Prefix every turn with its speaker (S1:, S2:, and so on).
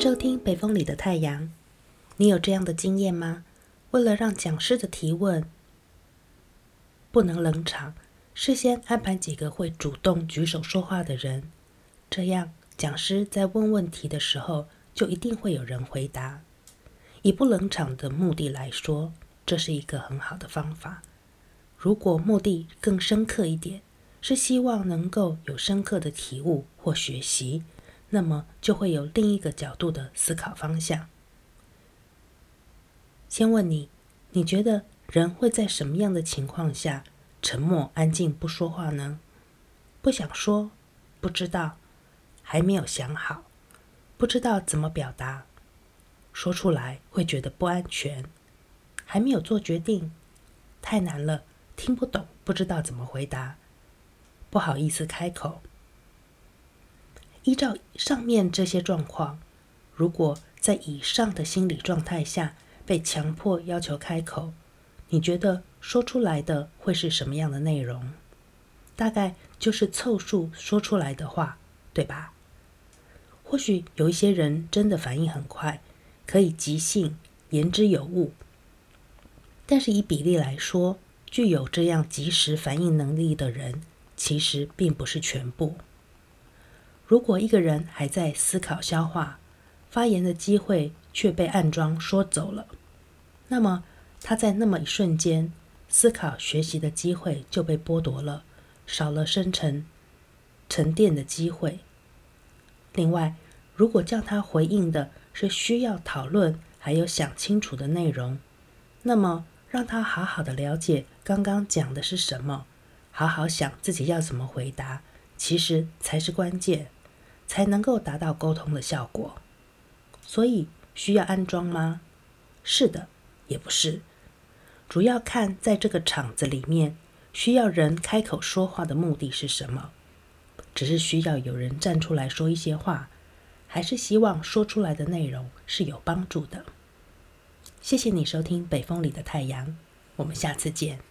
S1: 收听北风里的太阳，你有这样的经验吗？为了让讲师的提问不能冷场，事先安排几个会主动举手说话的人，这样讲师在问问题的时候，就一定会有人回答。以不冷场的目的来说，这是一个很好的方法。如果目的更深刻一点，是希望能够有深刻的体悟或学习，那么就会有另一个角度的思考方向。先问你，你觉得人会在什么样的情况下沉默、安静不说话呢？不想说，不知道，还没有想好，不知道怎么表达，说出来会觉得不安全，还没有做决定，太难了，听不懂，不知道怎么回答，不好意思开口。依照上面这些状况，如果在以上的心理状态下被强迫要求开口，你觉得说出来的会是什么样的内容？大概就是凑数说出来的话，对吧？或许有一些人真的反应很快，可以即兴言之有物，但是以比例来说，具有这样即时反应能力的人，其实并不是全部。如果一个人还在思考消化，发言的机会却被暗装说走了，那么他在那么一瞬间，思考学习的机会就被剥夺了，少了生成沉淀的机会。另外，如果叫他回应的是需要讨论还有想清楚的内容，那么让他好好的了解刚刚讲的是什么，好好想自己要怎么回答，其实才是关键。才能够达到沟通的效果，所以需要安装吗？是的，也不是，主要看在这个场子里面，需要人开口说话的目的是什么？只是需要有人站出来说一些话，还是希望说出来的内容是有帮助的？谢谢你收听《北风里的太阳》，我们下次见。